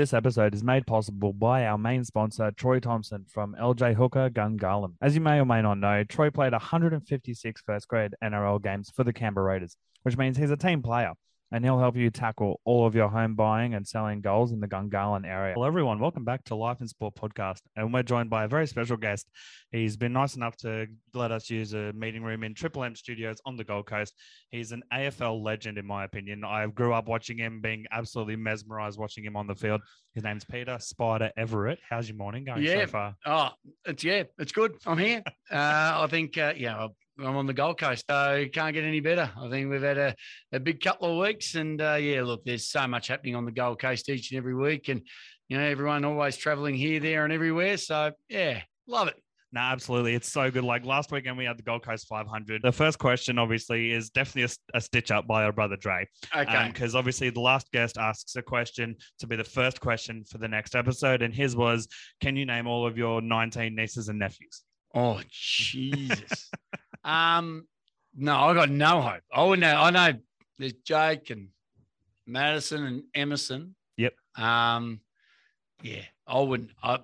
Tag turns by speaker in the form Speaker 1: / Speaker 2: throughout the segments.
Speaker 1: This episode is made possible by our main sponsor, Troy Thompson from LJ Hooker Gungahlin. As you may or may not know, Troy played 156 first grade NRL games for the Canberra Raiders, which means he's a team player and he'll help you tackle all of your home buying and selling goals in the Gungahlin area. Well, everyone, welcome back to Life in Sport podcast. And we're joined by a very special guest. He's been nice enough to let us use a meeting room in Triple M Studios on the Gold Coast. He's an AFL legend, in my opinion. I grew up watching him, being absolutely mesmerized watching him on the field. His name's Peter Spida Everitt. How's your morning going
Speaker 2: yeah.
Speaker 1: so far?
Speaker 2: Oh, it's yeah, it's good. I'm here. uh, I think uh, yeah, I'm on the Gold Coast, so can't get any better. I think we've had a, a big couple of weeks, and uh, yeah, look, there's so much happening on the Gold Coast each and every week, and you know, everyone always traveling here, there, and everywhere. So yeah, love it.
Speaker 1: No, absolutely. It's so good. Like last weekend, we had the Gold Coast 500. The first question, obviously, is definitely a, a stitch up by our brother Dre.
Speaker 2: Okay.
Speaker 1: Because um, obviously, the last guest asks a question to be the first question for the next episode. And his was Can you name all of your 19 nieces and nephews?
Speaker 2: Oh, Jesus. um, no, I got no hope. I would know. I know there's Jake and Madison and Emerson.
Speaker 1: Yep.
Speaker 2: Um, yeah, I wouldn't. I,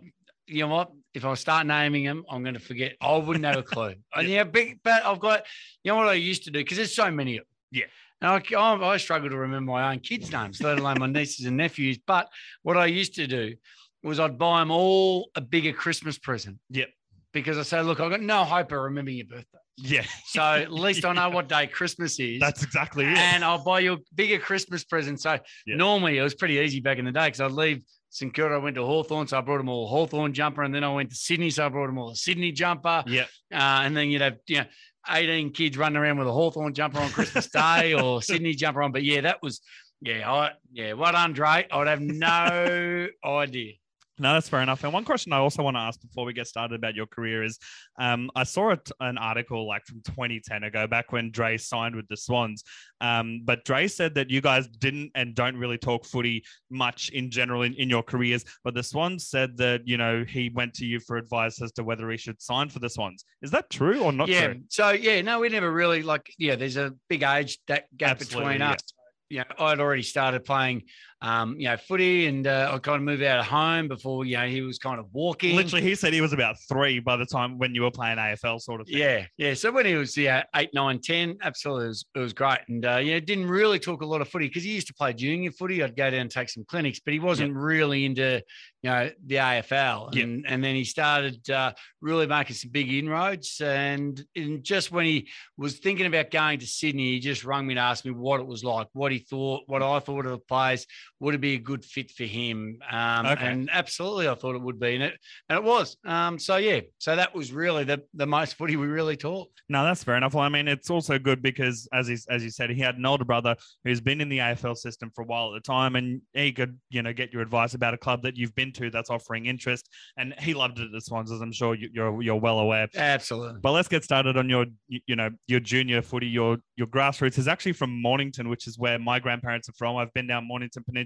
Speaker 2: you know what? If I start naming them, I'm going to forget. I wouldn't have a clue. and yeah, big, but I've got, you know what I used to do? Because there's so many of them.
Speaker 1: Yeah.
Speaker 2: And I, I struggle to remember my own kids' names, let alone my nieces and nephews. But what I used to do was I'd buy them all a bigger Christmas present.
Speaker 1: Yep.
Speaker 2: Because I say, look, I've got no hope of remembering your birthday.
Speaker 1: Yeah.
Speaker 2: So at least I know what day Christmas is.
Speaker 1: That's exactly it.
Speaker 2: And I'll buy you a bigger Christmas present. So
Speaker 1: Yeah.
Speaker 2: normally it was pretty easy back in the day because I'd leave St Kilda, I went to Hawthorn, so I brought them all a Hawthorn jumper, and then I went to Sydney, so I brought them all a Sydney jumper.
Speaker 1: Yep.
Speaker 2: Uh, and then you'd have you know 18 kids running around with a Hawthorn jumper on Christmas Day or Sydney jumper on. But yeah, that was yeah, I yeah, what Andre? I would have no idea.
Speaker 1: No, that's fair enough. And one question I also want to ask before we get started about your career is um, I saw an article like from 2010 ago, back when Dre signed with the Swans. Um, but Dre said that you guys didn't and don't really talk footy much in general in, in your careers. But the Swans said that, you know, he went to you for advice as to whether he should sign for the Swans. Is that true or not
Speaker 2: yeah.
Speaker 1: true?
Speaker 2: So yeah, no, we never really like yeah. There's a big age that gap
Speaker 1: Absolutely,
Speaker 2: between
Speaker 1: yeah.
Speaker 2: us. You know, I'd already started playing, um, you know, footy, and uh, I kind of moved out of home before you know he was kind of walking.
Speaker 1: Literally, he said he was about three by the time when you were playing AFL sort of thing.
Speaker 2: Yeah, yeah. So when he was yeah eight, nine, ten, absolutely, it was, it was great. And uh, yeah, didn't really talk a lot of footy because he used to play junior footy. I'd go down and take some clinics, but he wasn't really into you know the AFL. And and then he started uh, really making some big inroads. And in just when he was thinking about going to Sydney, he just rung me to ask me what it was like, what he thought, what I thought of the place, would it be a good fit for him? Um,
Speaker 1: Okay.
Speaker 2: And absolutely, I thought it would be, and it and it was. Um, so yeah, so that was really the the most footy we really talked.
Speaker 1: No, that's fair enough. Well, I mean, it's also good because, as he, as you said, he had an older brother who's been in the AFL system for a while at the time, and he could, you know, get your advice about a club that you've been to that's offering interest. And he loved it at the Swans, as I'm sure you- you're you're well aware.
Speaker 2: Absolutely.
Speaker 1: But let's get started on your, you you know, your junior footy. Your your grassroots is actually from Mornington, which is where my grandparents are from. I've been down Mornington Peninsula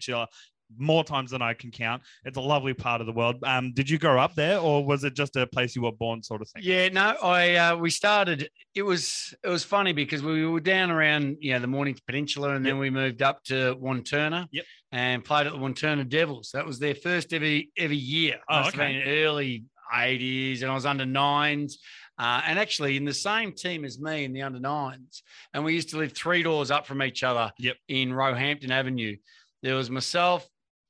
Speaker 1: more times than I can count. It's a lovely part of the world. Um, did you grow up there, or was it just a place you were born, sort of thing?
Speaker 2: Yeah, no, I uh, we started. It was it was funny because we were down around you know the Mornington Peninsula, and then we moved up to Wantirna.
Speaker 1: Yep.
Speaker 2: And played at the Wantirna Devils. That was their first ever ever year.
Speaker 1: Oh,
Speaker 2: Must
Speaker 1: okay.
Speaker 2: early eighties, and I was under nines. Uh, and actually, in the same team as me in the under nines, and we used to live three doors up from each other
Speaker 1: Yep.
Speaker 2: in Roehampton Avenue. There was myself,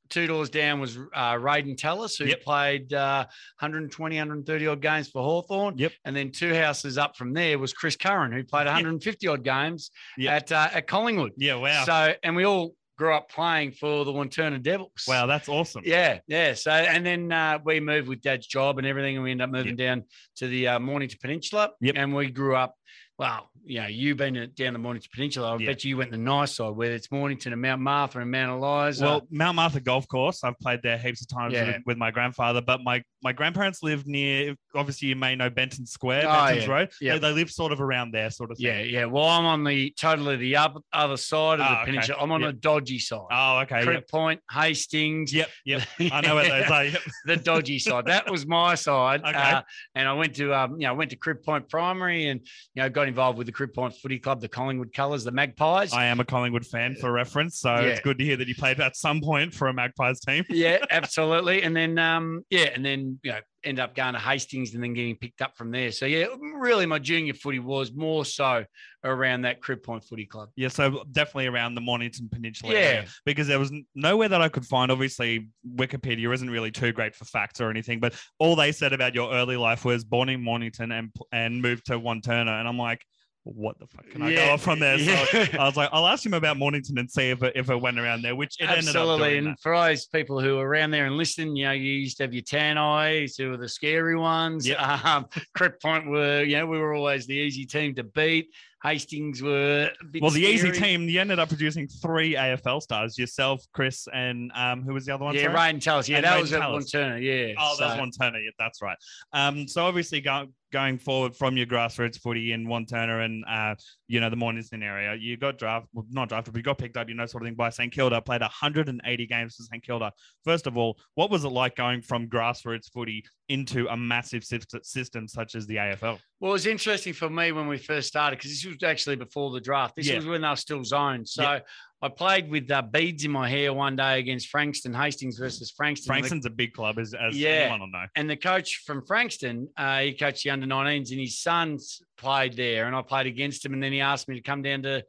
Speaker 2: two doors down was uh, Rayden Tallis, who
Speaker 1: Yep.
Speaker 2: played uh, 120, 130 odd games for Hawthorn.
Speaker 1: Yep.
Speaker 2: And then two houses up from there was Chris Curran, who played 150 odd games
Speaker 1: Yep.
Speaker 2: at uh, at Collingwood.
Speaker 1: Yeah. Wow.
Speaker 2: So, and we all grew up playing for the Wantirna Devils.
Speaker 1: wow, that's awesome.
Speaker 2: Yeah, yeah. So, and then uh, we moved with Dad's job and everything, and we ended up moving down to the uh, Mornington Peninsula.
Speaker 1: Yep.
Speaker 2: And we grew up. Well, you know, you've been down the Mornington Peninsula. I
Speaker 1: Yeah.
Speaker 2: bet you went the nice side, whether it's Mornington and Mount Martha and Mount Eliza.
Speaker 1: Well, Mount Martha Golf Course, I've played there heaps of times
Speaker 2: Yeah.
Speaker 1: with, with my grandfather, but my, my grandparents lived near, obviously, you may know Benton Square,
Speaker 2: Oh,
Speaker 1: Benton's
Speaker 2: yeah.
Speaker 1: Road.
Speaker 2: Yeah.
Speaker 1: They, they live sort of around there, sort of thing.
Speaker 2: yeah, yeah. Well, I'm on the totally the up, other side of the
Speaker 1: Oh, okay.
Speaker 2: peninsula. I'm on
Speaker 1: Yep.
Speaker 2: the dodgy side.
Speaker 1: Oh, okay.
Speaker 2: Crib
Speaker 1: Yep.
Speaker 2: Point, Hastings.
Speaker 1: Yep. Yep. I know where those are. Yep.
Speaker 2: the dodgy side. That was my side.
Speaker 1: Okay.
Speaker 2: Uh, and I went to um, you know, went to Crib Point Primary and you know, got involved with the Crib Point Footy Club, the Collingwood Colours, the Magpies.
Speaker 1: I am a Collingwood fan for reference, so
Speaker 2: Yeah.
Speaker 1: it's good to hear that you played at some point for a Magpies team.
Speaker 2: yeah, absolutely. And then, um, yeah, and then you know, end up going to Hastings and then getting picked up from there. So yeah, really, my junior footy was more so around that Crib Point Footy Club.
Speaker 1: Yeah, so definitely around the Mornington Peninsula
Speaker 2: Yeah.
Speaker 1: area because there was nowhere that I could find. Obviously, Wikipedia isn't really too great for facts or anything, but all they said about your early life was born in Mornington and and moved to Wantirna, and I'm like, what the fuck can I go off from there? So
Speaker 2: yeah.
Speaker 1: I was like, I'll ask him about Mornington and see if it, if it went around there, which it ended up
Speaker 2: Absolutely.
Speaker 1: doing.
Speaker 2: And
Speaker 1: that.
Speaker 2: for those people who are around there and listening, you know, you used to have your tan eyes, who were the scary ones.
Speaker 1: Yep.
Speaker 2: Um, Crib Point were, you know, we were always the easy team to beat. Hastings were
Speaker 1: Well, the easy team, you ended up producing three AFL stars: yourself, Chris, and um, who was the other one?
Speaker 2: Yeah,
Speaker 1: sorry?
Speaker 2: Rain Tallis. Yeah,
Speaker 1: And
Speaker 2: that was
Speaker 1: Tallis.
Speaker 2: Turner. Yeah.
Speaker 1: Oh, that's
Speaker 2: So-
Speaker 1: one Turner. Yeah, that's right. Um, so obviously go, going forward from your grassroots footy in Wantirna and uh, you know the Mornington area, you got drafted, well, not drafted, but you got picked up, you know, sort of thing by St Kilda. Played 180 games for St Kilda. First of all, what was it like going from grassroots footy into a massive system such as the AFL?
Speaker 2: Well, it was interesting for me when we first started because this was actually before the draft. This
Speaker 1: Yeah.
Speaker 2: was when they were still zoned. So
Speaker 1: Yeah.
Speaker 2: I played with uh, beads in my hair one day against Frankston, Hastings versus Frankston.
Speaker 1: Frankston's a big club, as, as
Speaker 2: Yeah.
Speaker 1: anyone will know.
Speaker 2: And the coach from Frankston, uh, he coached the under 19s, and his sons played there. And I played against him. And then he asked me to come down to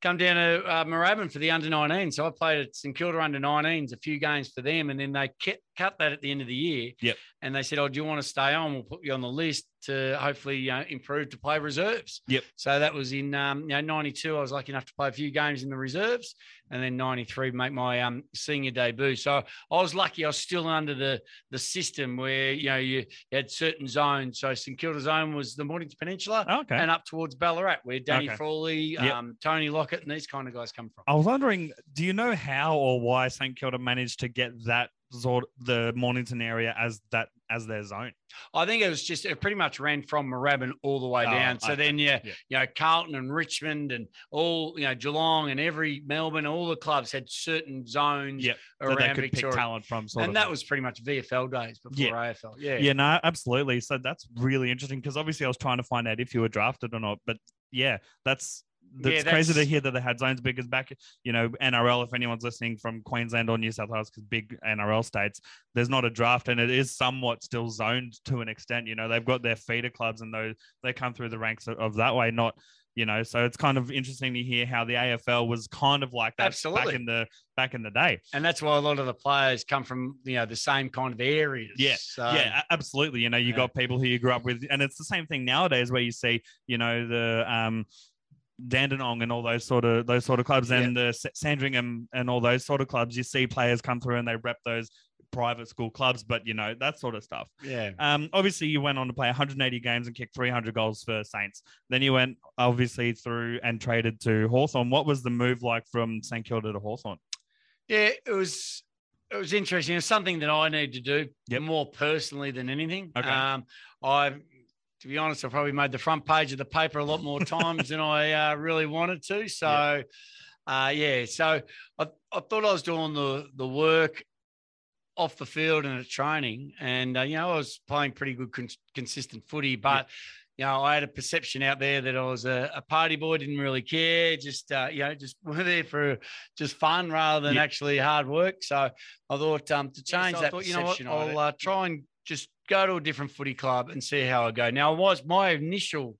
Speaker 2: come down to uh, Moorabbin for the under 19. So I played at St Kilda under 19s, a few games for them, and then they cut, cut that at the end of the year.
Speaker 1: Yep.
Speaker 2: And they said, "Oh, do you want to stay on? We'll put you on the list to hopefully uh, improve to play reserves."
Speaker 1: Yep.
Speaker 2: So that was in um, you know 92. I was lucky enough to play a few games in the reserves, and then 93 make my um, senior debut. So I was lucky. I was still under the the system where you know you, you had certain zones. So St Kilda zone was the Mornington Peninsula.
Speaker 1: Okay.
Speaker 2: And up towards Ballarat, where Danny
Speaker 1: Okay.
Speaker 2: Frawley,
Speaker 1: Yep.
Speaker 2: um, Tony Lockett, and these kind of guys come from.
Speaker 1: I was wondering, do you know how or why St Kilda managed to get that sort the Mornington area as that as their zone?
Speaker 2: I think it was just it pretty much ran from Moorabbin all the way
Speaker 1: Oh,
Speaker 2: down. So
Speaker 1: okay.
Speaker 2: then yeah,
Speaker 1: Yeah.
Speaker 2: you know, Carlton and Richmond and all, you know, Geelong and every Melbourne, all the clubs had certain zones
Speaker 1: Yep, That
Speaker 2: around
Speaker 1: they could
Speaker 2: Victoria.
Speaker 1: pick talent from.
Speaker 2: And
Speaker 1: of
Speaker 2: that was pretty much VFL days before
Speaker 1: Yeah.
Speaker 2: AFL. Yeah.
Speaker 1: yeah, no, absolutely. So that's really interesting because obviously I was trying to find out if you were drafted or not. But yeah, that's that's
Speaker 2: Yeah,
Speaker 1: crazy to hear that the had zones because back, you know, NRL. If anyone's listening from Queensland or New South Wales, because big NRL states, there's not a draft and it is somewhat still zoned to an extent. You know, they've got their feeder clubs and those they come through the ranks of, of that way, not. You know, so it's kind of interesting to hear how the AFL was kind of like that back in the back in the day.
Speaker 2: And that's why a lot of the players come from, you know, the same kind of areas.
Speaker 1: Yeah,
Speaker 2: So,
Speaker 1: yeah, absolutely. You know, you
Speaker 2: yeah.
Speaker 1: got people who you grew up with, and it's the same thing nowadays where you see, you know, the um, Dandenong and all those sort of those sort of clubs, and the Sa- Sandringham and all those sort of clubs. You see players come through and they rep those private school clubs, but you know that sort of stuff.
Speaker 2: yeah.
Speaker 1: Um, obviously, you went on to play 180 games and kick 300 goals for Saints. Then you went obviously through and traded to Hawthorn. What was the move like from St Kilda to Hawthorn?
Speaker 2: Yeah, it was it was interesting. It's something that I need to do
Speaker 1: Yep.
Speaker 2: more personally than anything.
Speaker 1: Okay.
Speaker 2: Um, I, to be honest, I probably made the front page of the paper a lot more times than I uh, really wanted to. So, uh, yeah. So I, I thought I was doing the the work off the field and at training, and uh, you know I was playing pretty good cons- consistent footy, but. You know, I had a perception out there that I was a, a party boy, didn't really care, just uh, you know, just were there for just fun rather than
Speaker 1: Yeah.
Speaker 2: actually hard work. So I thought um, to
Speaker 1: Yeah, so
Speaker 2: change that
Speaker 1: thought, you know what,
Speaker 2: perception,
Speaker 1: I'll,
Speaker 2: uh, try and just go to a different footy club and see how I go. Now, it was my initial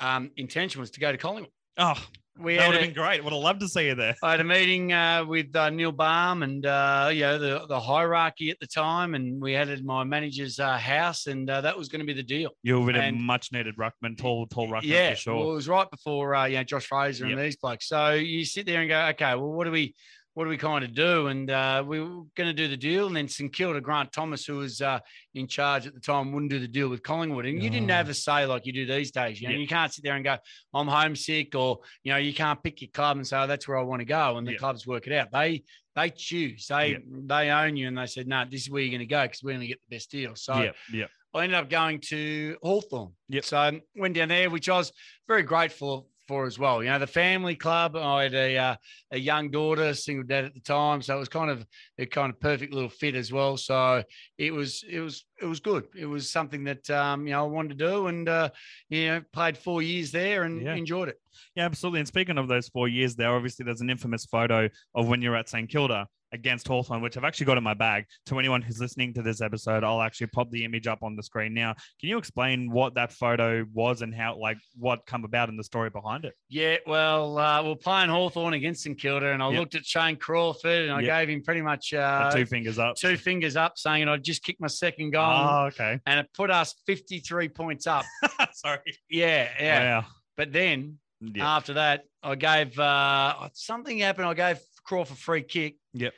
Speaker 2: um, intention was to go to Collingwood.
Speaker 1: Oh,
Speaker 2: We
Speaker 1: that would
Speaker 2: a-
Speaker 1: have been great. Would have loved to see you there.
Speaker 2: I had a meeting uh, with uh, Neil Balme and uh, you know the the hierarchy at the time, and we had it at my manager's uh, house, and uh, that was going to be the deal.
Speaker 1: You would have much needed ruckman, tall, tall ruckman
Speaker 2: yeah,
Speaker 1: for sure.
Speaker 2: well, it was right before uh, you know Josh Fraser
Speaker 1: Yep.
Speaker 2: and these blokes. So you sit there and go, okay, well, what do we, what do we kind of do? And uh, we were going to do the deal, and then St Kilda Grant Thomas, who was uh, in charge at the time, wouldn't do the deal with Collingwood, and you didn't
Speaker 1: Oh.
Speaker 2: have a say like you do these days. You know,
Speaker 1: Yep.
Speaker 2: you can't sit there and go, I'm homesick, or you know, you can't pick your club and say, oh, that's where I want to go, and the clubs work it out. They they choose, they
Speaker 1: Yep.
Speaker 2: they own you, and they said, no, this is where you're going to go because we're going to get the best deal. So.
Speaker 1: yeah, yeah.
Speaker 2: I ended up going to Hawthorn.
Speaker 1: Yep.
Speaker 2: So I went down there, which I was very grateful for as well. You know, the family club. I had a uh, a young daughter, single dad at the time, so it was kind of a kind of perfect little fit as well. So it was it was it was good. It was something that um, you know I wanted to do, and uh, you know played four years there and
Speaker 1: Yeah.
Speaker 2: enjoyed it.
Speaker 1: Yeah, absolutely. And speaking of those four years there, obviously there's an infamous photo of when you're at St Kilda against Hawthorn, which I've actually got in my bag. To anyone who's listening to this episode, I'll actually pop the image up on the screen now. Can you explain what that photo was and how, like, what come about and the story behind it?
Speaker 2: Yeah, well, uh, we're playing Hawthorn against St Kilda, and I
Speaker 1: Yep.
Speaker 2: looked at Shane Crawford, and I
Speaker 1: Yep.
Speaker 2: gave him pretty much uh,
Speaker 1: two fingers up.
Speaker 2: two fingers up, saying I'd just kicked my second goal,
Speaker 1: Oh, okay.
Speaker 2: and it put us 53 points up.
Speaker 1: Sorry.
Speaker 2: Yeah, yeah.
Speaker 1: Wow.
Speaker 2: But then
Speaker 1: Yeah.
Speaker 2: after that, I gave uh, something happened. I gave Crawford free kick.
Speaker 1: Yep.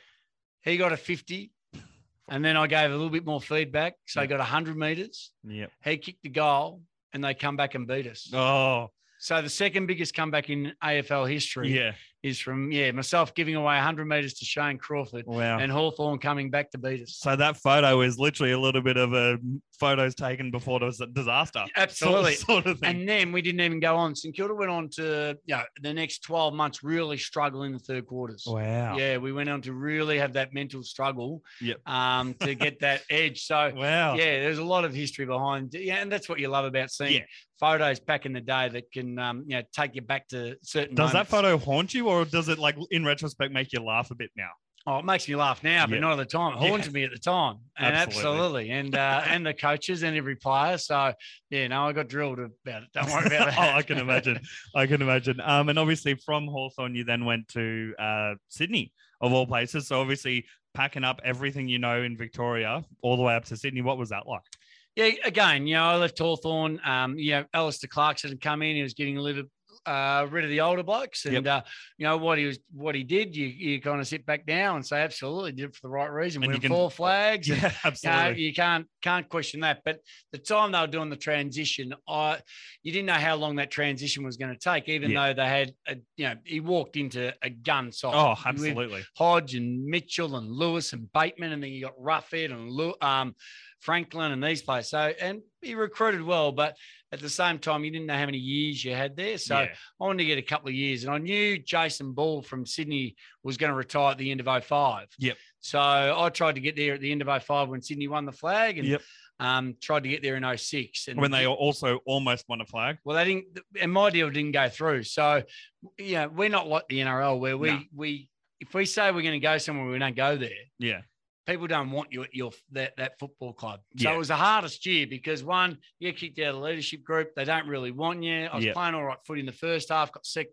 Speaker 2: He got a 50. And then I gave a little bit more feedback. So he got 100 meters.
Speaker 1: Yep.
Speaker 2: He kicked the goal and they come back and beat us.
Speaker 1: Oh,
Speaker 2: So the second biggest comeback in AFL history
Speaker 1: yeah.
Speaker 2: is from, yeah, myself giving away 100 meters to Shane Crawford
Speaker 1: Wow.
Speaker 2: and Hawthorn coming back to beat us.
Speaker 1: so that photo is literally a little bit of a photos taken before the disaster.
Speaker 2: Absolutely.
Speaker 1: Sort of thing.
Speaker 2: And then we didn't even go on. St Kilda went on to, you know, the next 12 months really struggle in the third quarters.
Speaker 1: wow.
Speaker 2: Yeah, we went on to really have that mental struggle
Speaker 1: Yep.
Speaker 2: um, to get that edge. So,
Speaker 1: Wow.
Speaker 2: yeah, there's a lot of history behind Yeah, and that's what you love about seeing
Speaker 1: Yeah.
Speaker 2: Photos back in the day that can, um, you know, take you back to certain
Speaker 1: Does that photo haunt you, or does it like in retrospect make you laugh a bit now?
Speaker 2: Oh, it makes me laugh now, but
Speaker 1: Yeah.
Speaker 2: not at the time. It
Speaker 1: Yeah.
Speaker 2: haunted me at the time. And
Speaker 1: Absolutely.
Speaker 2: absolutely. And uh, and the coaches and every player. So, yeah, no, I got drilled about it. Don't worry about that.
Speaker 1: oh, I can imagine. I can imagine. Um, and obviously from Hawthorn, you then went to uh, Sydney, of all places. So obviously packing up everything you know in Victoria all the way up to Sydney. What was that like?
Speaker 2: Yeah, again, you know, I left Hawthorn. Um, you know, Alastair Clarkson had come in. He was getting a little uh, rid of the older blokes, and
Speaker 1: Yep.
Speaker 2: uh, you know what he was, what he did. You you kind of sit back now and say, absolutely, did it for the right reason.
Speaker 1: And
Speaker 2: Win
Speaker 1: can-
Speaker 2: four flags. and,
Speaker 1: Yeah,
Speaker 2: you, know,
Speaker 1: absolutely.
Speaker 2: you can't can't question that. But the time they were doing the transition, I you didn't know how long that transition was going to take, even
Speaker 1: Yeah.
Speaker 2: though they had, a, you know, he walked into a gun side.
Speaker 1: Oh, absolutely.
Speaker 2: Hodge and Mitchell and Lewis and Bateman, and then you got Roughead and Lew- um, Franklin and these players. So, and he recruited well, but at the same time, you didn't know how many years you had there. So,
Speaker 1: yeah.
Speaker 2: I wanted to get a couple of years, and I knew Jason Ball from Sydney was going to retire at the end of 05.
Speaker 1: Yep.
Speaker 2: So I tried to get there at the end of 05 when Sydney won the flag, and
Speaker 1: Yep.
Speaker 2: um, tried to get there in 06. And
Speaker 1: When they also almost won a flag.
Speaker 2: well, they didn't, and my deal didn't go through. So, yeah, we're not like the NRL where we
Speaker 1: No.
Speaker 2: we if we say we're going to go somewhere, we don't go there
Speaker 1: Yeah.
Speaker 2: People don't want you at your that, that football club. So
Speaker 1: Yeah.
Speaker 2: it was the hardest year because one, you kicked out of the leadership group. They don't really want you. I was
Speaker 1: Yeah.
Speaker 2: playing all right foot in the first half, got sick,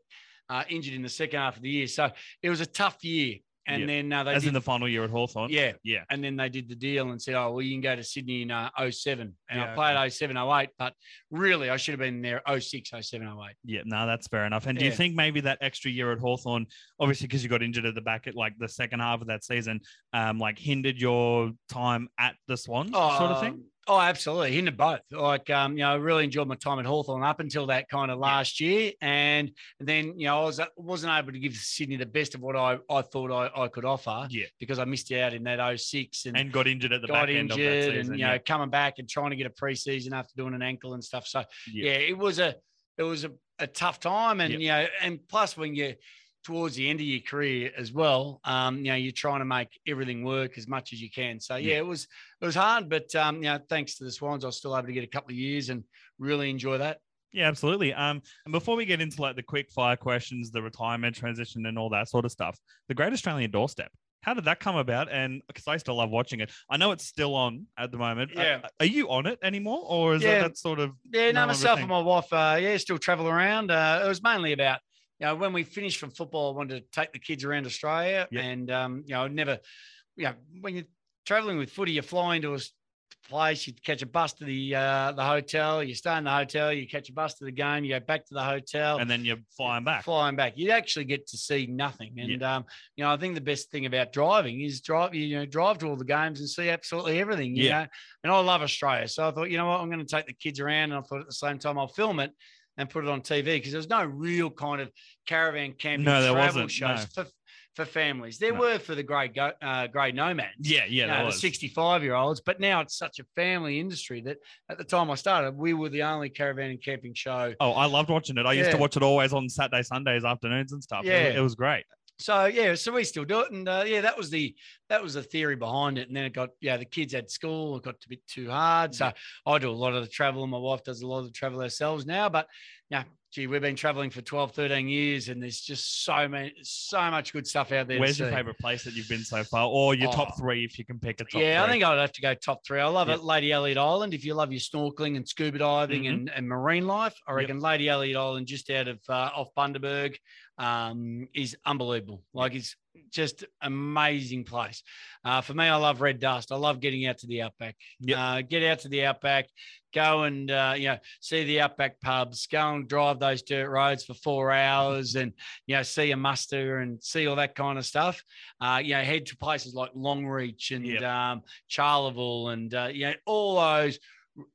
Speaker 2: uh, injured in the second half of the year. So it was a tough year. And
Speaker 1: Yeah.
Speaker 2: then uh, they
Speaker 1: As
Speaker 2: did,
Speaker 1: in the final year at Hawthorn.
Speaker 2: yeah.
Speaker 1: Yeah.
Speaker 2: And then they did the deal and said, oh, well, you can go to Sydney in uh, 07. And
Speaker 1: Yeah,
Speaker 2: I played 07, 08, but really I should have been there 06, 07, 08.
Speaker 1: Yeah, no, that's fair enough. And do you think maybe that extra year at Hawthorn, obviously because you got injured at the back at like the second half of that season, um, like hindered your time at the Swans sort of thing?
Speaker 2: Oh, absolutely. Hindered both. Like, um, you know, I really enjoyed my time at Hawthorn up until that kind of last year. And then, you know, I was, wasn't able to give Sydney the best of what I, I thought I, I could offer
Speaker 1: Yeah.
Speaker 2: because I missed out in that 06 and,
Speaker 1: And got injured at the
Speaker 2: got
Speaker 1: back end of that
Speaker 2: and,
Speaker 1: season.
Speaker 2: you know, coming back and trying to get a preseason after doing an ankle and stuff. So,
Speaker 1: Yeah.
Speaker 2: yeah, it was a, it was a, a tough time. And,
Speaker 1: Yep.
Speaker 2: you know, and plus when you, towards the end of your career as well. Um, you know, you're trying to make everything work as much as you can. So yeah,
Speaker 1: Yeah.
Speaker 2: it was it was hard, but um, you know, thanks to the Swans, I was still able to get a couple of years and really enjoy that.
Speaker 1: Yeah, absolutely. Um, and before we get into like the quick fire questions, the retirement transition, and all that sort of stuff, the Great Australian Doorstep. How did that come about? And because I still love watching it, I know it's still on at the moment. Uh,
Speaker 2: Yeah.
Speaker 1: are you on it anymore, or is
Speaker 2: Yeah.
Speaker 1: that, that sort of
Speaker 2: Yeah,
Speaker 1: no,
Speaker 2: myself and my wife, uh, yeah, still travel around. Uh, it was mainly about, you know, when we finished from football, I wanted to take the kids around Australia.
Speaker 1: Yep.
Speaker 2: And, um, you know, I'd never, you know, when you're traveling with footy, you fly into a place, you catch a bus to the uh, the hotel, you stay in the hotel, you catch a bus to the game, you go back to the hotel.
Speaker 1: and then you're flying back?
Speaker 2: Flying back, you actually get to see nothing. And um, you know, I think the best thing about driving is drive. You know, drive to all the games and see absolutely everything. You
Speaker 1: Yeah.
Speaker 2: know, and I love Australia, so I thought, you know what, I'm going to take the kids around, and I thought at the same time I'll film it and put it on TV because there was no real kind of caravan camping
Speaker 1: No, there
Speaker 2: travel
Speaker 1: wasn't,
Speaker 2: shows
Speaker 1: no.
Speaker 2: for for families. There
Speaker 1: No.
Speaker 2: were for the grade go, uh, nomads.
Speaker 1: Yeah, yeah,
Speaker 2: you know, the 65 year olds, but now it's such a family industry that at the time I started, we were the only caravan and camping show.
Speaker 1: Oh, I loved watching it. I used to watch it always on Saturday, Sundays, afternoons, and stuff. It was-
Speaker 2: Yeah.
Speaker 1: it was great.
Speaker 2: So yeah, so we still do it, and uh, yeah, that was the that was the theory behind it. And then it got yeah, the kids had school, it got a bit too hard. So I do a lot of the travel, and my wife does a lot of the travel ourselves now. But yeah, gee, we've been traveling for 12, 13 years, and there's just so many, so much good stuff out there.
Speaker 1: Where's your
Speaker 2: see.
Speaker 1: favorite place that you've been so far, or your top
Speaker 2: Oh.
Speaker 1: three if you can pick a top?
Speaker 2: Yeah, I think I'd have to go top three. I love
Speaker 1: Yep.
Speaker 2: it, Lady Elliot Island. If you love your snorkeling and scuba diving
Speaker 1: Mhm.
Speaker 2: and, and marine life, I
Speaker 1: Yep.
Speaker 2: reckon Lady Elliot Island, just out of uh, off Bundaberg, um, is unbelievable. Like it's just amazing place. Uh, for me, I love Red Dust. I love getting out to the outback.
Speaker 1: Yep.
Speaker 2: Uh, get out to the outback, go and uh, you know see the outback pubs, go and drive those dirt roads for four hours, and you know see a muster and see all that kind of stuff. Uh, you know, head to places like Longreach and
Speaker 1: Yep.
Speaker 2: um, Charleville, and uh, you know all those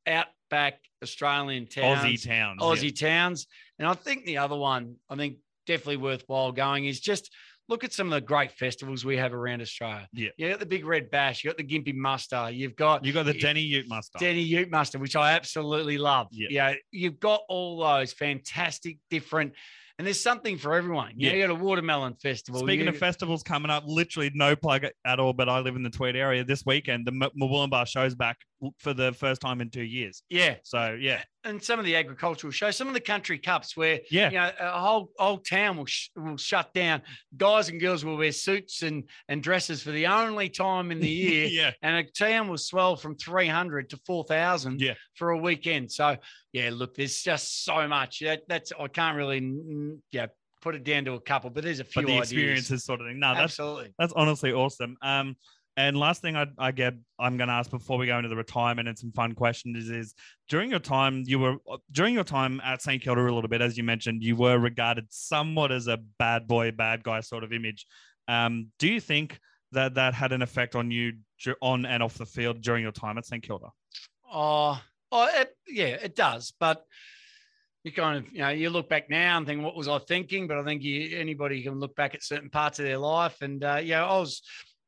Speaker 2: outback Australian towns,
Speaker 1: Aussie towns. yeah.
Speaker 2: Aussie towns. And I think the other one, I think definitely worthwhile going is just look at some of the great festivals we have around Australia.
Speaker 1: Yeah.
Speaker 2: You got the Big Red Bash, you got the Gympie Muster, you've got
Speaker 1: You got the. Deni Ute Muster.
Speaker 2: Deni Ute Muster, which I absolutely love.
Speaker 1: Yeah.
Speaker 2: Yeah. you've got all those fantastic different, and there's something for everyone. You, know,
Speaker 1: Yeah.
Speaker 2: you got a watermelon festival.
Speaker 1: Speaking
Speaker 2: you,
Speaker 1: of festivals coming up, literally no plug at all, but I live in the Tweed area. This weekend, the M- show's back for the first time in two years.
Speaker 2: yeah,
Speaker 1: So yeah,
Speaker 2: and some of the agricultural shows, some of the country cups where
Speaker 1: yeah,
Speaker 2: you know, a whole whole town will sh- will shut down. Guys and girls will wear suits and and dresses for the only time in the year,
Speaker 1: yeah.
Speaker 2: and a town will swell from three hundred to four thousand
Speaker 1: Yeah.
Speaker 2: for a weekend. So yeah, look, there's just so much. That, that's I can't really yeah put it down to a couple, but there's a few
Speaker 1: But the
Speaker 2: ideas.
Speaker 1: experiences sort of thing. No, that's
Speaker 2: Absolutely.
Speaker 1: That's honestly awesome. Um, and last thing I, I get, I'm going to ask before we go into the retirement and some fun questions is, is during your time, you were during your time at St Kilda a little bit, as you mentioned, you were regarded somewhat as a bad boy, bad guy sort of image. Um, do you think that that had an effect on you on and off the field during your time at St Kilda?
Speaker 2: Oh, oh, it, yeah, it does. But you kind of, you know, you look back now and think, what was I thinking? But I think you, anybody can look back at certain parts of their life. And, uh, yeah, I was,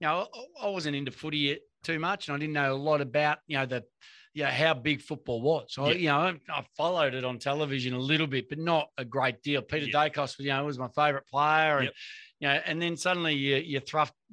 Speaker 2: you know, I wasn't into footy yet too much. And I didn't know a lot about, you know, the, yeah, how big football was. So,
Speaker 1: Yeah.
Speaker 2: you know, I, I followed it on television a little bit, but not a great deal. Peter
Speaker 1: Yeah.
Speaker 2: Daicos, you know, was my favorite player. And,
Speaker 1: Yep.
Speaker 2: You know, and then suddenly you, you're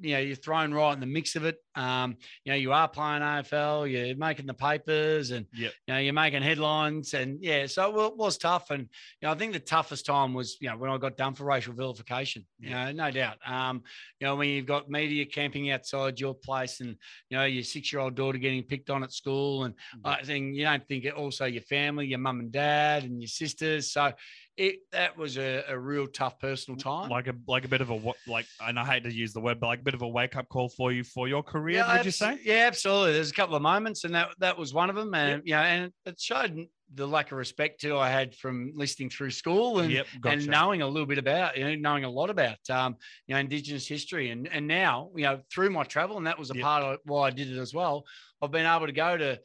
Speaker 2: you know, you're thrown right in the mix of it. Um, you know, you are playing AFL, you're making the papers and,
Speaker 1: Yep.
Speaker 2: you know, you're making headlines and yeah, so it wa- was tough. And, you know, I think the toughest time was, you know, when I got done for racial vilification, you know, no doubt. Um, you know, when you've got media camping outside your place and, you know, your six year old daughter getting picked on at school and I think you don't think it also your family, your mum and dad and your sisters. So it, that was a, a real tough personal time.
Speaker 1: Like a like a bit of a like, and I hate to use the word, but like a bit of a wake up call for you for your career.
Speaker 2: Yeah,
Speaker 1: would you say?
Speaker 2: Yeah, absolutely. There's a couple of moments, and that that was one of them. And you know, and it showed the lack of respect too I had from listening through school and
Speaker 1: Yep,
Speaker 2: and knowing a little bit about you know knowing a lot about um, you know Indigenous history and and now you know through my travel and that was a
Speaker 1: Yep.
Speaker 2: part of why I did it as well. I've been able to go to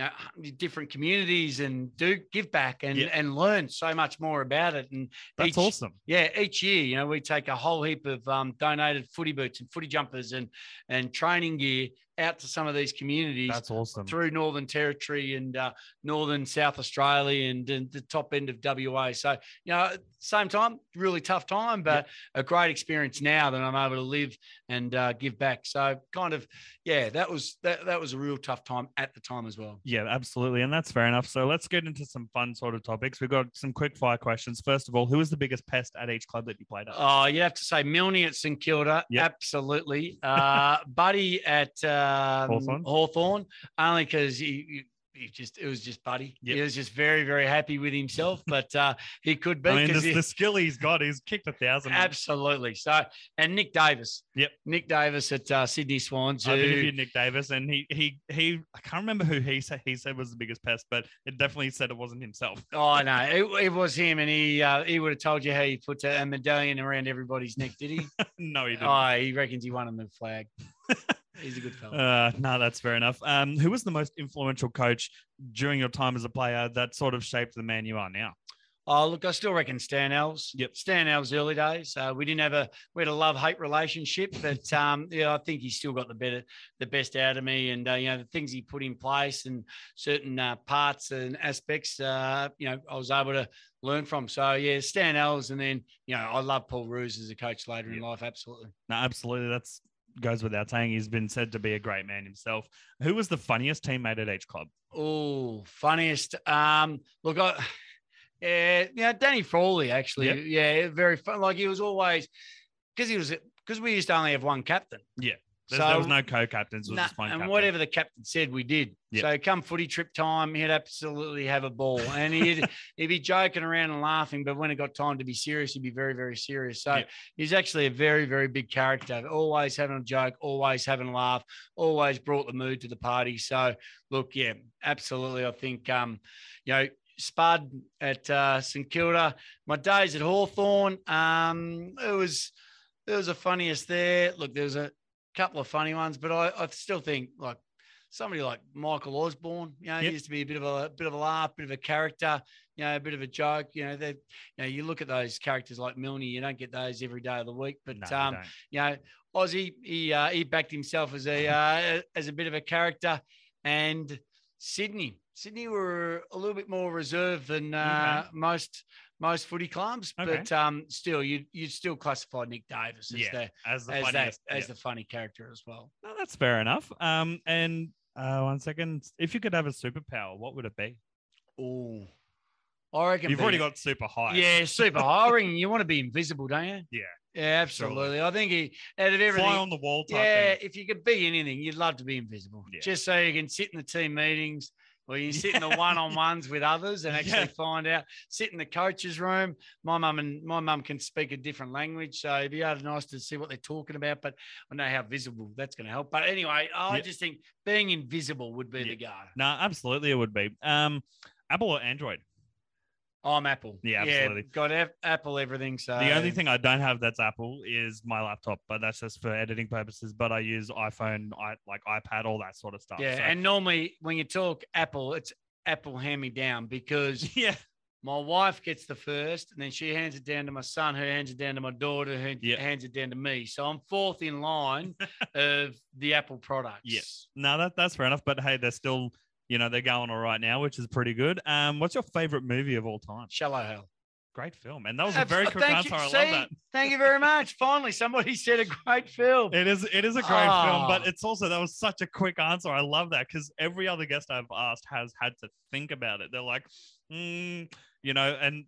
Speaker 2: you know, different communities and do give back and
Speaker 1: Yep.
Speaker 2: and learn so much more about it and
Speaker 1: That's
Speaker 2: each-
Speaker 1: awesome.
Speaker 2: yeah, each year, you know, we take a whole heap of um, donated footy boots and footy jumpers and and training gear out to some of these communities
Speaker 1: That's awesome.
Speaker 2: through Northern Territory and uh, Northern South Australia and, and the top end of WA. So, you know, same time, really tough time, but a great experience now that I'm able to live and uh, give back. So, kind of, yeah, that was that that was a real tough time at the time as well.
Speaker 1: Yeah, absolutely. And that's fair enough. So let's get into some fun sort of topics. We've got some quick fire questions. First of all, who was the biggest pest at each club that you played at?
Speaker 2: Oh, you have to say Milne at St Kilda,
Speaker 1: Yep.
Speaker 2: absolutely. Uh, Buddy at um,
Speaker 1: Hawthorn?
Speaker 2: Hawthorn, only because he, he, he just it was just Buddy.
Speaker 1: Yep.
Speaker 2: He was just very very happy with himself, but uh, he could be
Speaker 1: I mean,
Speaker 2: because
Speaker 1: the, the skill he's got, he's kicked a thousand.
Speaker 2: absolutely. So and Nick Davis,
Speaker 1: Yep.
Speaker 2: Nick Davis at uh, Sydney Swans. Who-
Speaker 1: interviewed Nick Davis, and he he he. I can't remember who he said he said was the biggest pest, but it definitely said it wasn't himself.
Speaker 2: Oh no, it, it was him, and he uh, he would have told you how he put a, a medallion around everybody's neck, did he?
Speaker 1: no, he didn't.
Speaker 2: oh, he reckons he won him the flag. He's a good fella.
Speaker 1: Uh, no, that's fair enough. Um, who was the most influential coach during your time as a player that sort of shaped the man you are now?
Speaker 2: Oh, look, I still reckon Stan Alves.
Speaker 1: Yep.
Speaker 2: Stan Alves early days. Uh, we didn't have a we had a love hate relationship, but um, yeah, I think he's still got the better the best out of me, and uh, you know the things he put in place and certain uh, parts and aspects. Uh, you know, I was able to learn from. So yeah, Stan Alves, and then you know I love Paul Roos as a coach later in life. Absolutely.
Speaker 1: No, absolutely. That's goes without saying. He's been said to be a great man himself. Who was the funniest teammate at each club?
Speaker 2: Oh, funniest. Um, look, I, yeah, yeah, Danny Frawley actually.
Speaker 1: Yep.
Speaker 2: Yeah, very fun. Like he was always because he was because we used to only have one captain.
Speaker 1: There's, there was no co-captains. It was
Speaker 2: Nah, and
Speaker 1: captain.
Speaker 2: whatever the captain said, we did.
Speaker 1: Yep.
Speaker 2: So come footy trip time, he'd absolutely have a ball, and he'd he'd be joking around and laughing. But when it got time to be serious, he'd be very very serious. So
Speaker 1: Yep.
Speaker 2: he's actually a very very big character. Always having a joke, always having a laugh, always brought the mood to the party. So look, yeah, absolutely. I think um, you know. Spud at uh, St Kilda. My days at Hawthorn. Um, it was there was the funniest there. Look, there was a couple of funny ones, but I, I still think like somebody like Michael Osborne, you know, he
Speaker 1: Yep.
Speaker 2: used to be a bit of a bit of a laugh, bit of a character, you know, a bit of a joke. You know, that you know, you look at those characters like Milne, you don't get those every day of the week. But
Speaker 1: No, you
Speaker 2: um,
Speaker 1: don't.
Speaker 2: you know, Aussie, he uh, he backed himself as a uh, as a bit of a character, and Sydney, Sydney were a little bit more reserved than uh, most most footy clubs,
Speaker 1: Okay.
Speaker 2: but um, still, you you still classify Nick Davis as
Speaker 1: Yeah,
Speaker 2: the
Speaker 1: as the
Speaker 2: as that
Speaker 1: funniest.
Speaker 2: as the funny character as well.
Speaker 1: No, that's fair enough. Um, and uh, one second. If you could have a superpower, what would it be?
Speaker 2: Oh, I reckon
Speaker 1: You've already got super high.
Speaker 2: yeah, super high. I reckon you want to be invisible, don't you?
Speaker 1: Yeah.
Speaker 2: Yeah, absolutely. I think he out of everything.
Speaker 1: Fly on the wall type
Speaker 2: yeah,
Speaker 1: thing.
Speaker 2: if you could be anything, you'd love to be invisible.
Speaker 1: Yeah.
Speaker 2: Just so you can sit in the team meetings or you sit in the one-on-ones with others and actually
Speaker 1: Yeah.
Speaker 2: find out. Sit in the coach's room. My mum and my mum can speak a different language, so it'd be nice to see what they're talking about. But I know how visible that's going to help. But anyway, I
Speaker 1: Yeah.
Speaker 2: just think being invisible would be the go.
Speaker 1: No, absolutely, it would be. Um, Apple or Android?
Speaker 2: Oh, I'm Apple.
Speaker 1: Yeah, absolutely.
Speaker 2: got F- Apple everything. So
Speaker 1: The only thing I don't have that's Apple is my laptop, but that's just for editing purposes. But I use iPhone, I like iPad, all that sort of stuff.
Speaker 2: Yeah,
Speaker 1: So-
Speaker 2: and normally when you talk Apple, it's Apple hand me down because
Speaker 1: yeah,
Speaker 2: my wife gets the first, and then she hands it down to my son, who hands it down to my daughter, who
Speaker 1: Yeah.
Speaker 2: hands it down to me. So I'm fourth in line of the Apple products.
Speaker 1: Yes, no, that that's fair enough. But hey, they're still, you know, they're going all right now, which is pretty good. Um, what's your favorite movie of all time?
Speaker 2: Shallow Hal.
Speaker 1: Great film, and that was a very
Speaker 2: uh,
Speaker 1: quick
Speaker 2: thank
Speaker 1: answer.
Speaker 2: you.
Speaker 1: I
Speaker 2: See?
Speaker 1: love that.
Speaker 2: Thank you very much. Finally, somebody said a great film.
Speaker 1: It is it is a great film, but
Speaker 2: Ah.
Speaker 1: it's also that was such a quick answer. I love that because every other guest I've asked has had to think about it. They're like, mm, you know, and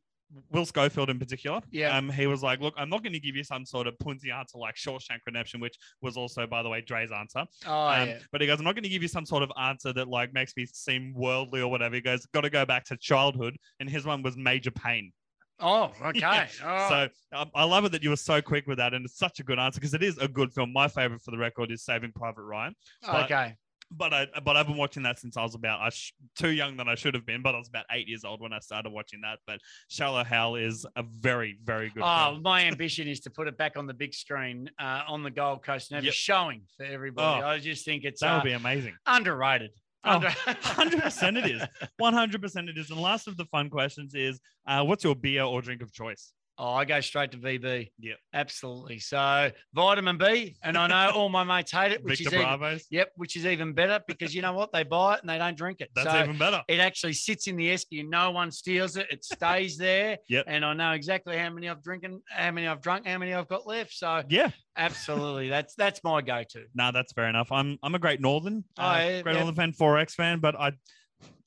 Speaker 1: Will Schofield in particular.
Speaker 2: Yeah.
Speaker 1: Um, he was like, look, I'm not going to give you some sort of punty answer like Shawshank Redemption, which was also, by the way, Dre's answer.
Speaker 2: Oh,
Speaker 1: Um,
Speaker 2: yeah.
Speaker 1: But he goes, I'm not going to give you some sort of answer that like makes me seem worldly or whatever. He goes, got to go back to childhood, and his one was Major Payne.
Speaker 2: Oh, okay. Oh,
Speaker 1: So um, I love it that you were so quick with that, and it's such a good answer because it is a good film. My favorite for the record is Saving Private Ryan, but-
Speaker 2: okay.
Speaker 1: But I but I've been watching that since I was about I sh- too young than I should have been, but I was about eight years old when I started watching that. But Shallow Hal is a very very good.
Speaker 2: Oh,
Speaker 1: film.
Speaker 2: my ambition is to put it back on the big screen uh, on the Gold Coast and have
Speaker 1: Yep.
Speaker 2: a showing for everybody.
Speaker 1: Oh,
Speaker 2: I just think it's
Speaker 1: that
Speaker 2: uh,
Speaker 1: would be amazing.
Speaker 2: underrated.
Speaker 1: Oh, 100% it is. One hundred percent it is. And last of the fun questions is, uh, what's your beer or drink of choice?
Speaker 2: Oh, I go straight to VB.
Speaker 1: Yep.
Speaker 2: Absolutely. So vitamin B, and I know all my mates hate it, which
Speaker 1: Victor
Speaker 2: is even,
Speaker 1: Bravos.
Speaker 2: yep, which is even better because you know what? They buy it and they don't drink it.
Speaker 1: That's
Speaker 2: so
Speaker 1: even better.
Speaker 2: it actually sits in the esky and no one steals it. It stays there.
Speaker 1: Yep.
Speaker 2: And I know exactly how many I've drinking, how many I've drunk, how many I've got left. So
Speaker 1: Yeah.
Speaker 2: absolutely, that's that's my go-to.
Speaker 1: No, that's fair enough. I'm I'm a great Northern,
Speaker 2: Oh,
Speaker 1: uh,
Speaker 2: yeah,
Speaker 1: great
Speaker 2: yeah.
Speaker 1: Northern fan, 4X fan, but I,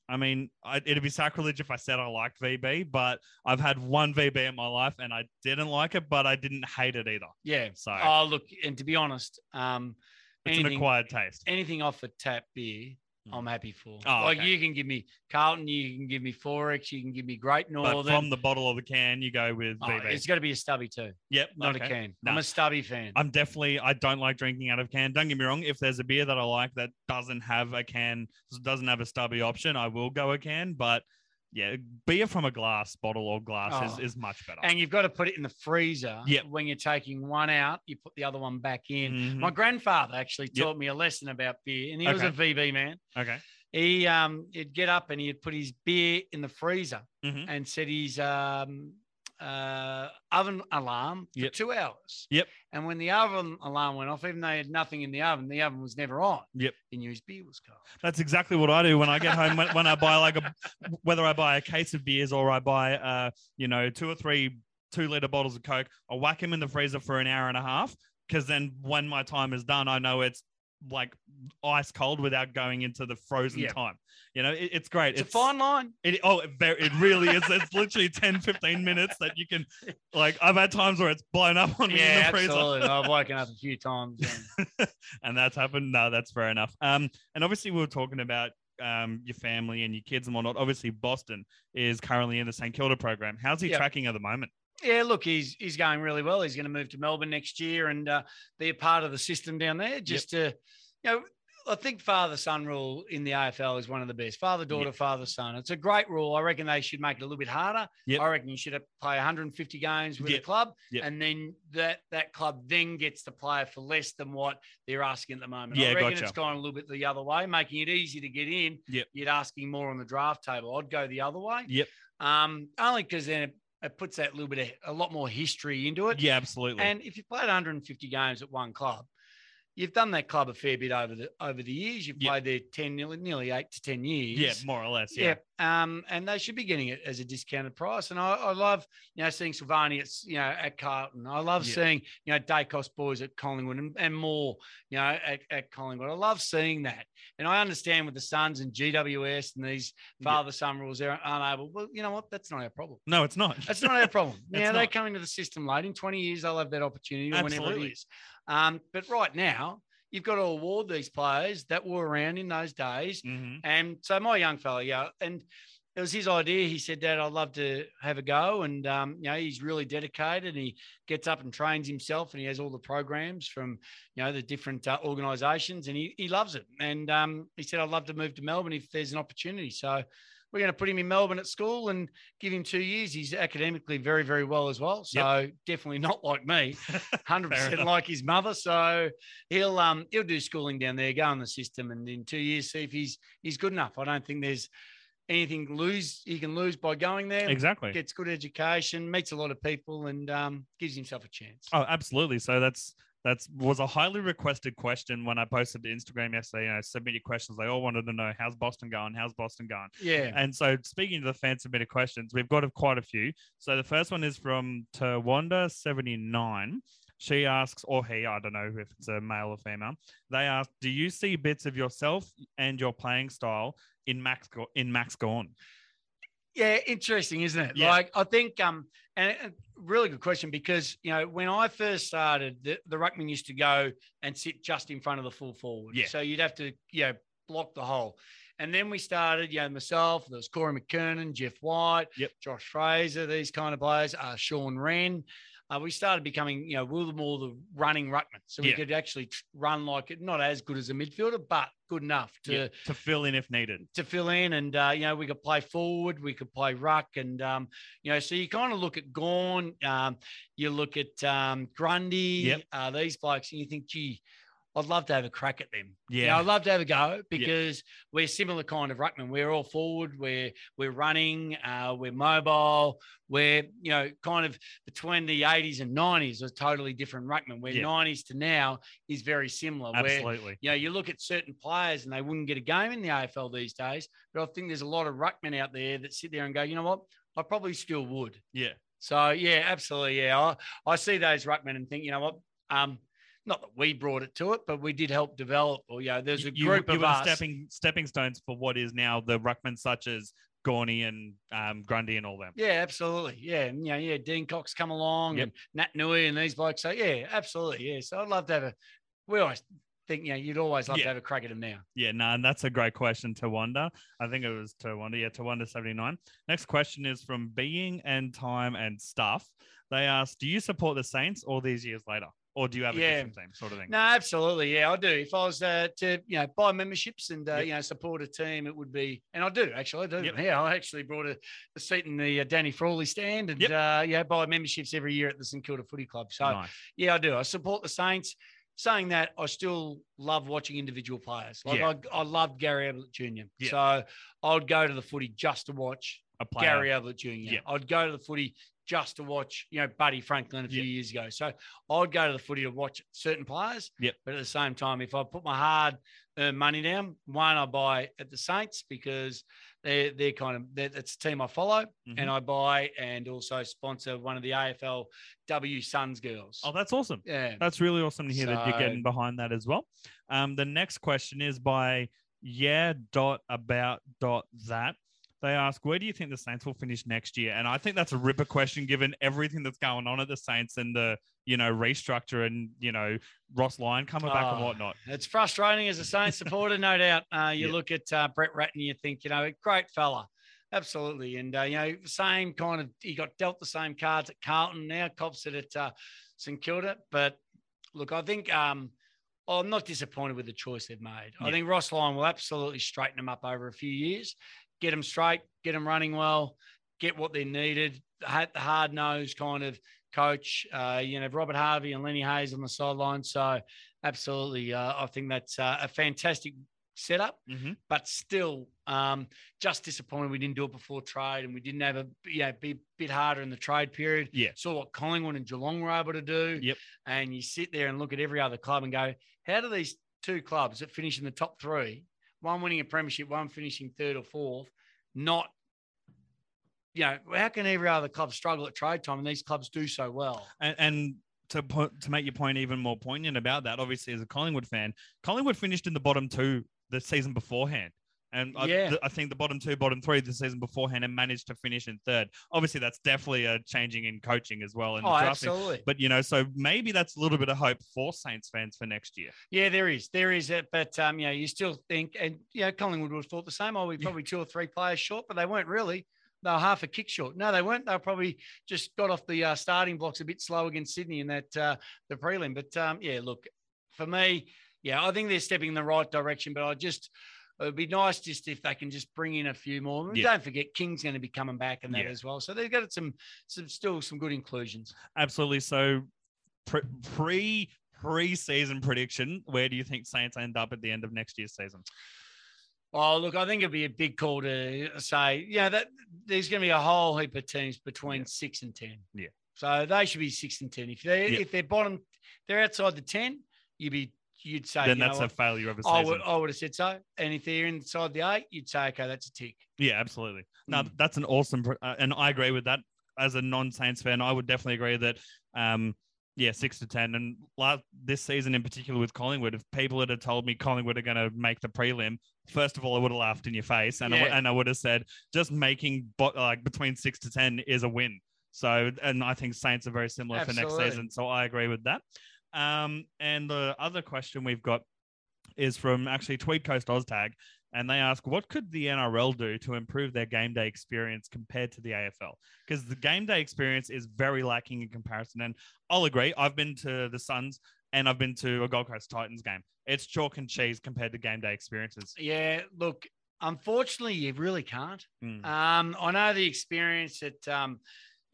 Speaker 1: I mean, I, it'd be sacrilege if I said I liked VB, but I've had one VB in my life and I didn't like it, but I didn't hate it either.
Speaker 2: Yeah.
Speaker 1: So
Speaker 2: Oh, look, and to be honest, um,
Speaker 1: it's an acquired taste.
Speaker 2: anything off a tap beer. I'm mm. happy for.
Speaker 1: Oh,
Speaker 2: like
Speaker 1: okay.
Speaker 2: you can give me Carlton, you can give me Forex, you can give me Great Northern.
Speaker 1: But from the bottle or the can, you go with
Speaker 2: Oh, it's got to be a stubby too,
Speaker 1: yep,
Speaker 2: not
Speaker 1: okay.
Speaker 2: a can.
Speaker 1: No.
Speaker 2: I'm a stubby fan.
Speaker 1: I'm definitely I don't like drinking out of can. Don't get me wrong. If there's a beer that I like that doesn't have a can, doesn't have a stubby option, I will go a can. But yeah, beer from a glass bottle or glass
Speaker 2: Oh.
Speaker 1: is, is much better.
Speaker 2: and you've got to put it in the freezer.
Speaker 1: Yeah.
Speaker 2: When you're taking one out, you put the other one back in.
Speaker 1: Mhm.
Speaker 2: My grandfather actually
Speaker 1: Yep.
Speaker 2: taught me a lesson about beer, and he was a VB man.
Speaker 1: okay.
Speaker 2: He um he'd get up and he'd put his beer in the freezer
Speaker 1: Mhm.
Speaker 2: and set his um uh oven alarm for
Speaker 1: Yep.
Speaker 2: two hours.
Speaker 1: Yep.
Speaker 2: And when the oven alarm went off, even though he had nothing in the oven, the oven was never on.
Speaker 1: Yep.
Speaker 2: He knew his beer was cold.
Speaker 1: That's exactly what I do when I get home. When, when I buy like a, whether I buy a case of beers or I buy, uh, you know, two or three two liter bottles of Coke, I'll whack them in the freezer for an hour and a half. Because then when my time is done, I know it's like ice cold without going into the frozen
Speaker 2: Yeah.
Speaker 1: time. You know, it, it's great.
Speaker 2: It's, a fine line.
Speaker 1: It, oh, it, very, it really is. It's literally 10, 15 minutes that you can, like, I've had times where it's blown up on me in
Speaker 2: Yeah,
Speaker 1: the freezer.
Speaker 2: absolutely. I've woken up a few times. and-
Speaker 1: and that's happened. No, that's fair enough. Um, and obviously we were talking about um your family and your kids and whatnot. Obviously, Boston is currently in the St Kilda program. How's he
Speaker 2: Yeah.
Speaker 1: tracking at the moment?
Speaker 2: Yeah, look, he's he's going really well. He's going to move to Melbourne next year and uh, be a part of the system down there. Just to, you know, I think father son rule in the AFL is one of the best. Father daughter, father son. It's a great rule. I reckon they should make it a little bit harder.
Speaker 1: Yep.
Speaker 2: I reckon you should have- play 150 games with
Speaker 1: Yep.
Speaker 2: a club,
Speaker 1: Yep.
Speaker 2: and then that that club then gets the player for less than what they're asking at the moment.
Speaker 1: Yeah,
Speaker 2: I reckon
Speaker 1: gotcha.
Speaker 2: it's gone a little bit the other way, making it easy to get in.
Speaker 1: Yep.
Speaker 2: You're asking more on the draft table. I'd go the other way.
Speaker 1: Yep.
Speaker 2: Um, only because then it, it puts that little bit of a lot more history into it.
Speaker 1: Yeah, absolutely.
Speaker 2: And if you've played 150 games at one club, you've done that club a fair bit over the over the years. You've
Speaker 1: Yep.
Speaker 2: played there 10, nearly, nearly eight to 10 years.
Speaker 1: yeah, more or less. Yeah.
Speaker 2: Yeah. Um, and they should be getting it as a discounted price. And I, I love, you know, seeing Silvagni at, you know, at Carlton. I love
Speaker 1: Yeah.
Speaker 2: seeing, you know, Daicos boys at Collingwood and, and more, you know, at, at Collingwood. I love seeing that. And I understand with the Suns and GWS and these father son rules, they're unable. Well, you know what? That's not our problem.
Speaker 1: No, it's not.
Speaker 2: That's not our problem. Yeah, they come into the system late. In 20 years, they'll have that opportunity or whenever it
Speaker 1: Absolutely.
Speaker 2: is. Um, but right now, you've got to award these players that were around in those days.
Speaker 1: Mhm.
Speaker 2: And so my young fella, yeah, and it was his idea. He said, Dad, I'd love to have a go. And, um, you know, he's really dedicated. And he gets up and trains himself and he has all the programs from, you know, the different uh, organizations and he, he loves it. And um, he said, I'd love to move to Melbourne if there's an opportunity. So we're going to put him in Melbourne at school and give him two years. He's academically very, very well as well. So definitely not like me, hundred percent like his mother. So he'll um he'll do schooling down there, go in the system, and in two years see if he's he's good enough. I don't think there's anything lose he can lose by going there.
Speaker 1: Exactly.
Speaker 2: Gets good education, meets a lot of people, and um, gives himself a chance.
Speaker 1: Oh, absolutely. So that's that's was a highly requested question when I posted to Instagram yesterday. You know, submit your questions. They all wanted to know how's Boston going? How's Boston going?
Speaker 2: Yeah.
Speaker 1: And so, speaking to the fan submitted questions, we've got quite a few. So the first one is from Tawanda seventy nine. She asks, or he, I don't know if it's a male or female. They ask, "Do you see bits of yourself and your playing style in Max in Max Gawn?"
Speaker 2: Yeah, interesting, isn't it?
Speaker 1: Yeah.
Speaker 2: Like I think, um, and a really good question because you know when I first started, the, the ruckman used to go and sit just in front of the full forward.
Speaker 1: Yeah.
Speaker 2: So you'd have to, you know, block the hole. And then we started, you know, myself, there was Corey McKernan, Jeff White,
Speaker 1: Yep.
Speaker 2: Josh Fraser, these kind of players, uh, Shaun Rehn. Uh, we started becoming, you know, we were more the running ruckman. So we
Speaker 1: Yeah.
Speaker 2: could actually run like it, not as good as a midfielder, but good enough to
Speaker 1: Yeah, to fill in if needed.
Speaker 2: to fill in and uh, you know we could play forward we could play ruck and um, you know so you kind of look at Gawn um, you look at um, Grundy
Speaker 1: Yep.
Speaker 2: uh, these blokes and you think gee I'd love to have a crack at them. You know,
Speaker 1: Yeah.
Speaker 2: I'd love to have a go because we're similar kind of ruckman. We're all forward. We're we're running. Uh, we're mobile. We're you know kind of between the 80s and 90s was totally different ruckman. Where
Speaker 1: Yeah.
Speaker 2: 90s to now is very similar. Where
Speaker 1: Absolutely.
Speaker 2: you know, you look at certain players and they wouldn't get a game in the AFL these days. But I think there's a lot of ruckmen out there that sit there and go, you know what? I probably still would.
Speaker 1: Yeah.
Speaker 2: So yeah, absolutely. Yeah. I, I see those ruckmen and think, you know what? Um, not that we brought it to it, but we did help develop, or you know, there's a
Speaker 1: you,
Speaker 2: group
Speaker 1: you
Speaker 2: of
Speaker 1: were
Speaker 2: us.
Speaker 1: stepping stepping stones for what is now the ruckman such as Gorney and um, Grundy and all them.
Speaker 2: Yeah, absolutely. Yeah. And, you know, yeah, Dean Cox come along
Speaker 1: Yep.
Speaker 2: and Nat Nui and these blokes. So yeah, absolutely. Yeah. So I'd love to have a we always think, you know, you'd always love
Speaker 1: Yeah.
Speaker 2: to have a crack at him now.
Speaker 1: Yeah, no, and that's a great question to wonder. I think it was to wonder. Yeah, to wonder 79. Next question is from Being and Time and Stuff. They ask, Do you support the Saints all these years later? Or do you have a
Speaker 2: Yeah.
Speaker 1: different team sort of thing?
Speaker 2: No, absolutely. Yeah, I do. If I was uh, to, you know, buy memberships and, uh,
Speaker 1: Yep.
Speaker 2: you know, support a team, it would be, and I do actually, I do.
Speaker 1: Yep.
Speaker 2: Yeah, I actually brought a, a seat in the uh, Danny Frawley stand and,
Speaker 1: Yep.
Speaker 2: uh, yeah, buy memberships every year at the St Kilda Footy Club. So,
Speaker 1: Nice.
Speaker 2: yeah, I do. I support the Saints. saying that, I still love watching individual players. Like
Speaker 1: Yeah.
Speaker 2: I, I loved Gary Ablett Jr.
Speaker 1: Yeah.
Speaker 2: So I'd go to the footy just to watch
Speaker 1: A.
Speaker 2: Gary Ablett Jr.
Speaker 1: Yeah.
Speaker 2: I'd go to the footy just to watch, you know, Buddy Franklin a few
Speaker 1: Yeah.
Speaker 2: years ago. So I'd go to the footy to watch certain players.
Speaker 1: Yep.
Speaker 2: But at the same time, if I put my hard earned money down, one I buy at the Saints because they're they're kind of they're, it's a team I follow,
Speaker 1: Mhm.
Speaker 2: and I buy and also sponsor one of the AFLW Suns girls.
Speaker 1: Oh, that's awesome.
Speaker 2: yeah.
Speaker 1: That's really awesome to hear that you're getting behind that as well. Um, the next question is by yeah dot about dot that. They ask, where do you think the Saints will finish next year? And I think that's a ripper question given everything that's going on at the Saints and the you know restructure and you know Ross Lyon coming back and
Speaker 2: Oh,
Speaker 1: whatnot.
Speaker 2: It's frustrating as a Saints supporter, no doubt. Uh, you
Speaker 1: Yeah.
Speaker 2: look at uh, Brett Ratten, you think, you know, great fella. Absolutely. And, uh, you know, same kind of, he got dealt the same cards at Carlton, now cops it at uh, St Kilda. But look, I think um, I'm not disappointed with the choice they've made. I think Ross Lyon will absolutely straighten them up over a few years, get them straight, get them running well, get what they needed, the hard nosed kind of coach. Uh, you know, Robert Harvey and Lenny Hayes on the sideline. So, absolutely, uh, I think that's uh, a fantastic setup.
Speaker 1: Mm-hmm.
Speaker 2: But still, um, just disappointed we didn't do it before trade, and we didn't have a know, be a bit harder in the trade period.
Speaker 1: Yeah.
Speaker 2: Saw what Collingwood and Geelong were able to do.
Speaker 1: Yep.
Speaker 2: And you sit there and look at every other club and go, how do these two clubs that finish in the top three, one winning a premiership, one finishing third or fourth, not you know, how can every other club struggle at trade time and these clubs do so well?
Speaker 1: And, and to to make your point even more poignant about that, obviously as a Collingwood fan, Collingwood finished in the bottom two the season beforehand. And I, th- I think the bottom two, bottom three the season beforehand and managed to finish in third. Obviously, that's definitely a changing in coaching as well. And
Speaker 2: Oh,
Speaker 1: drafting.
Speaker 2: absolutely.
Speaker 1: But you know, so maybe that's a little bit of hope for Saints fans for next year.
Speaker 2: Yeah, there is, there is it, but um, you know, you still think, and you know, Collingwood would have thought the same. Oh, we
Speaker 1: Yeah.
Speaker 2: probably two or three players short, but they weren't really. They were half a kick short. No, they weren't. They were probably just got off the uh, starting blocks a bit slow against Sydney in that uh, the prelim. But um, yeah, look, for me, yeah, I think they're stepping in the right direction. But I just, it would be nice just if they can just bring in a few more.
Speaker 1: Yeah.
Speaker 2: Don't forget, King's going to be coming back and that
Speaker 1: Yeah.
Speaker 2: as well. So they've got some, some still some good inclusions.
Speaker 1: Absolutely. So pre pre pre-season prediction, where do you think Saints end up at the end of next year's season?
Speaker 2: Oh, look, I think it'd be a big call to say, yeah, that there's going to be a whole heap of teams between
Speaker 1: Yeah.
Speaker 2: six and ten.
Speaker 1: Yeah.
Speaker 2: So they should be six and ten. If they
Speaker 1: Yeah.
Speaker 2: if they're bottom, they're outside the ten. You'd be you'd say
Speaker 1: then
Speaker 2: you
Speaker 1: that's a failure of a
Speaker 2: I
Speaker 1: season.
Speaker 2: would I would have said so. And if they're inside the eight, you'd say okay, that's a tick.
Speaker 1: Yeah, absolutely. No,
Speaker 2: Mm.
Speaker 1: that's an awesome, uh, and I agree with that. As a non-Saints fan, I would definitely agree that, um, yeah, six to ten. And last this season in particular with Collingwood, if people had told me Collingwood are going to make the prelim, first of all, I would have laughed in your face, and I, would- and I would have said just making bo- like between six to ten is a win. So, and I think Saints are very similar for next season. So I agree with that. Um, and the other question we've got is from actually Tweed Coast Oztag, and they ask, what could the NRL do to improve their game day experience compared to the AFL? Because the game day experience is very lacking in comparison. And I'll agree, I've been to the Suns and I've been to a Gold Coast Titans game. It's chalk and cheese compared to game day experiences.
Speaker 2: Yeah, look, unfortunately, you really can't.
Speaker 1: Mm.
Speaker 2: Um, I know the experience at um,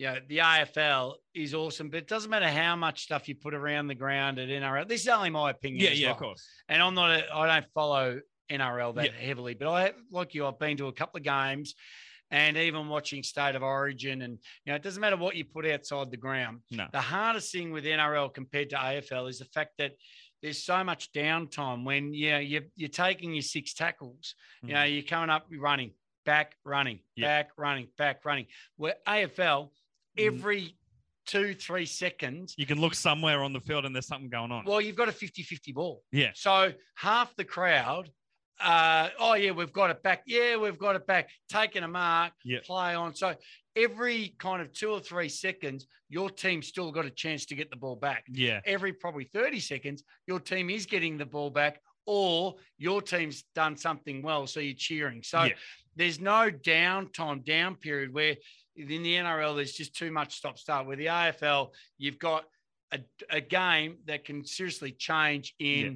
Speaker 2: you know, the AFL is awesome, but it doesn't matter how much stuff you put around the ground at NRL. This is only my opinion.
Speaker 1: yeah, yeah,
Speaker 2: well.
Speaker 1: of course.
Speaker 2: and I'm not, a, I don't follow NRL that
Speaker 1: Yeah.
Speaker 2: heavily, but I, like you, I've been to a couple of games and even watching State of Origin. And, you know, it doesn't matter what you put outside the ground.
Speaker 1: No.
Speaker 2: The hardest thing with NRL compared to AFL is the fact that there's so much downtime when, you know, you're, you're taking your six tackles, you know, you're coming up, you're running, back, running,
Speaker 1: Yeah.
Speaker 2: back, running, back, running. Where AFL,
Speaker 1: Mm.
Speaker 2: Every two, three seconds,
Speaker 1: You can look somewhere on the field and there's something going on.
Speaker 2: well, you've got a 50 50 ball.
Speaker 1: yeah.
Speaker 2: So half the crowd, uh, oh yeah, we've got it back. Yeah, we've got it back. Taking a mark,
Speaker 1: Yep.
Speaker 2: play on. So every kind of two or three seconds, your team still got a chance to get the ball back.
Speaker 1: Yeah.
Speaker 2: Every probably 30 seconds, your team is getting the ball back, or your team's done something well. So you're cheering. So
Speaker 1: Yeah.
Speaker 2: there's no downtime, down period where in the NRL, there's just too much stop start. With the AFL, you've got a, a game that can seriously change in
Speaker 1: Yeah.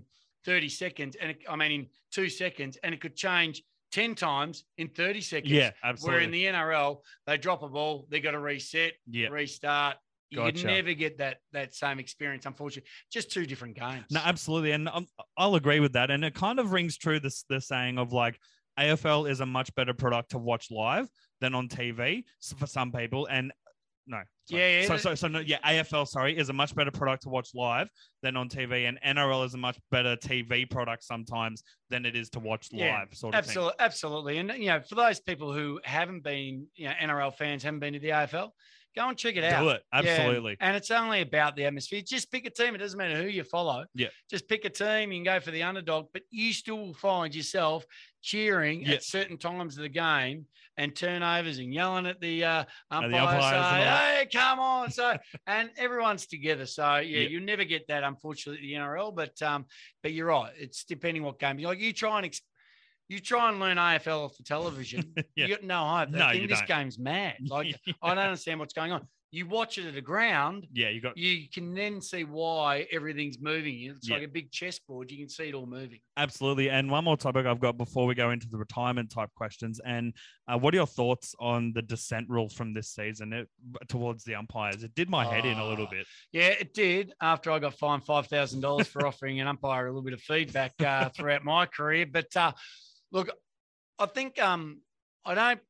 Speaker 2: 30 seconds. And it, I mean, in two seconds, and it could change 10 times in 30 seconds.
Speaker 1: Yeah, absolutely.
Speaker 2: Where in the NRL, they drop a ball, they got to reset,
Speaker 1: yeah.
Speaker 2: restart, You
Speaker 1: Gotcha.
Speaker 2: never get that that same experience, unfortunately. Just two different games.
Speaker 1: No, absolutely, and um, I'll agree with that. And it kind of rings true this the saying of like AFL is a much better product to watch live than on TV for some people. And no, sorry.
Speaker 2: Yeah, yeah,
Speaker 1: So, so, so no, yeah, AFL sorry is a much better product to watch live than on TV, and NRL is a much better TV product sometimes than it is to watch
Speaker 2: Yeah,
Speaker 1: live. Sort of thing.
Speaker 2: Absolutely, absolutely. And you know, for those people who haven't been, you know, NRL fans haven't been to the AFL, go and check it out.
Speaker 1: Do it
Speaker 2: Yeah,
Speaker 1: absolutely.
Speaker 2: and it's only about the atmosphere. Just pick a team. It doesn't matter who you follow.
Speaker 1: Yeah.
Speaker 2: Just pick a team. You can go for the underdog, but you still will find yourself cheering
Speaker 1: Yeah.
Speaker 2: at certain times of the game and turnovers and yelling at the uh, umpire.
Speaker 1: the
Speaker 2: say, hey, come on. So, and everyone's together. So, yeah,
Speaker 1: Yeah.
Speaker 2: you never get that, unfortunately, at the NRL. But, um, but you're right. It's depending what game. Like you try and. Ex- you try and learn AFL off the television.
Speaker 1: Yeah.
Speaker 2: You got no hope.
Speaker 1: No,
Speaker 2: this
Speaker 1: don't.
Speaker 2: game's mad. Like I don't understand what's going on. You watch it at the ground,
Speaker 1: yeah, you got
Speaker 2: you can then see why everything's moving. It's
Speaker 1: Yeah.
Speaker 2: like a big chessboard. You can see it all moving.
Speaker 1: Absolutely. And one more topic I've got before we go into the retirement type questions. And uh, what are your thoughts on the dissent rule from this season it, towards the umpires? It did my head in a little
Speaker 2: Oh.
Speaker 1: bit.
Speaker 2: Yeah, it did. After I got fined five thousand dollars for offering an umpire a little bit of feedback uh, throughout my career, but uh, look, I think um, I don't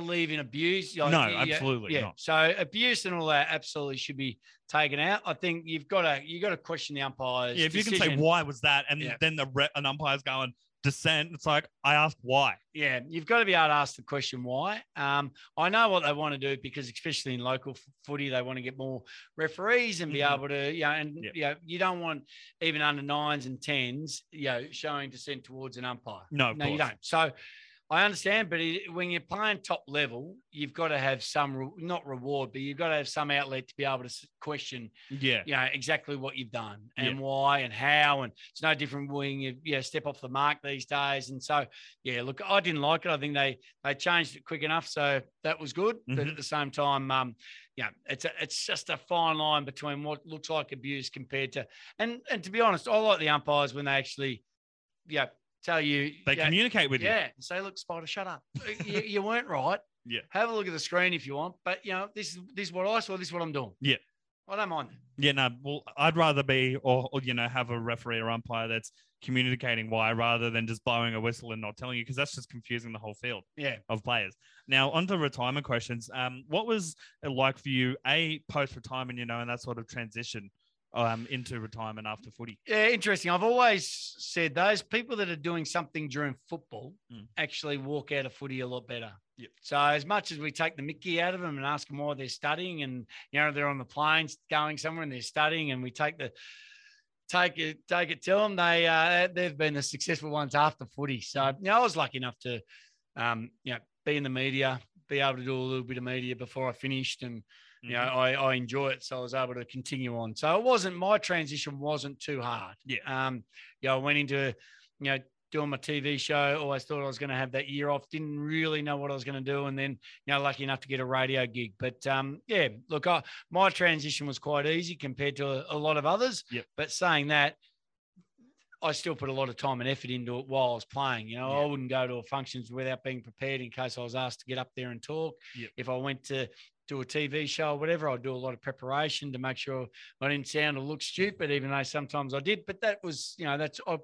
Speaker 2: believe in abuse. Like,
Speaker 1: No,
Speaker 2: yeah,
Speaker 1: absolutely
Speaker 2: yeah.
Speaker 1: not.
Speaker 2: So abuse and all that absolutely should be taken out. I think you've got to you got to question the umpires.
Speaker 1: Yeah, if you can say why was that, and
Speaker 2: Yeah.
Speaker 1: then the re- an umpire's going dissent, it's like I asked why.
Speaker 2: Yeah, you've got to be able to ask the question why. Um, I know what they want to do because, especially in local f- footy, they want to get more referees and be
Speaker 1: Mhm.
Speaker 2: able to, you know, and
Speaker 1: Yeah.
Speaker 2: you know, you don't want even under nines and tens, you know, showing dissent towards an umpire.
Speaker 1: No, of
Speaker 2: no, you don't. So I understand, but it, when you're playing top level, you've got to have some re- not reward, but you've got to have some outlet to be able to question
Speaker 1: Yeah,
Speaker 2: you know exactly what you've done and
Speaker 1: Yeah.
Speaker 2: why and how and it's no different when you yeah step off the mark these days and so yeah look i didn't like it i think they they changed it quick enough so that was good but
Speaker 1: Mhm.
Speaker 2: at the same time um yeah it's a, it's just a fine line between what looks like abuse compared to and and to be honest i like the umpires when they actually yeah tell you
Speaker 1: they
Speaker 2: yeah,
Speaker 1: communicate with
Speaker 2: you. yeah say look Spida shut up you, you weren't right
Speaker 1: Yeah.
Speaker 2: have a look at the screen if you want but you know this is this is what i saw this is what i'm doing
Speaker 1: Yeah.
Speaker 2: I don't mind.
Speaker 1: Yeah, no. Well, I'd rather be, or, or you know, have a referee or umpire that's communicating why, rather than just blowing a whistle and not telling you, because that's just confusing the whole field.
Speaker 2: Yeah.
Speaker 1: of players. Now, on to retirement questions. Um, what was it like for you, a post retirement, you know, and that sort of transition um, into retirement after footy?
Speaker 2: Yeah, interesting. I've always said those people that are doing something during football
Speaker 1: Mm.
Speaker 2: actually walk out of footy a lot better.
Speaker 1: Yep.
Speaker 2: So as much as we take the Mickey out of them and ask them why they're studying, and you know they're on the planes going somewhere and they're studying, and we take the take it take it to them, they uh, they've been the successful ones after footy. So you know, I was lucky enough to um, you know be in the media, be able to do a little bit of media before I finished, and you know
Speaker 1: Mm-hmm.
Speaker 2: I, I enjoy it so i was able to continue on so it wasn't my transition wasn't too hard
Speaker 1: Yeah.
Speaker 2: um you know i went into you know doing my tv show always thought i was going to have that year off didn't really know what i was going to do and then you know lucky enough to get a radio gig but um yeah look I, my transition was quite easy compared to a, a lot of others
Speaker 1: Yep.
Speaker 2: but saying that I still put a lot of time and effort into it while I was playing. You know,
Speaker 1: Yeah.
Speaker 2: I wouldn't go to functions without being prepared in case I was asked to get up there and talk.
Speaker 1: Yep.
Speaker 2: If I went to do a TV show or whatever, I'd do a lot of preparation to make sure I didn't sound or look stupid, even though sometimes I did. But that was, you know, that's I,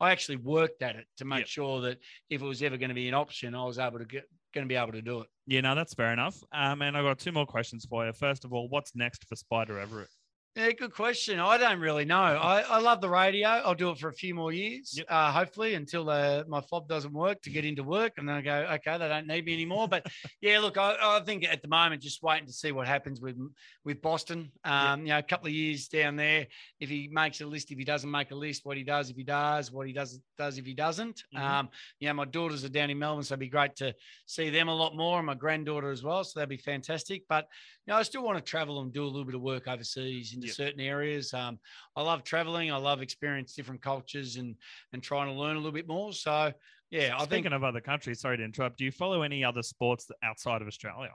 Speaker 2: I actually worked at it to make
Speaker 1: Yep.
Speaker 2: sure that if it was ever going to be an option, I was able to get going to be able to do it.
Speaker 1: Yeah, no, that's fair enough. Um, and I've got two more questions for you. First of all, what's next for Spida Everitt?
Speaker 2: Yeah, good question. I don't really know. I, I love the radio. I'll do it for a few more years,
Speaker 1: Yep.
Speaker 2: uh, hopefully, until uh, my fob doesn't work to get into work. And then I go, okay, they don't need me anymore. But yeah, look, I, I think at the moment, just waiting to see what happens with with Boston. Um, You know, a couple of years down there, if he makes a list, if he doesn't make a list, what he does, if he does, what he does, does if he doesn't.
Speaker 1: Mhm.
Speaker 2: Um, you know, my daughters are down in Melbourne, so it'd be great to see them a lot more, and my granddaughter as well. So that'd be fantastic. But you know, I still want to travel and do a little bit of work overseas into
Speaker 1: Yep.
Speaker 2: certain areas. Um, I love traveling. I love experience different cultures and and trying to learn a little bit more. So yeah, I
Speaker 1: Speaking
Speaker 2: think.
Speaker 1: of other countries, sorry to interrupt. Do you follow any other sports outside of Australia?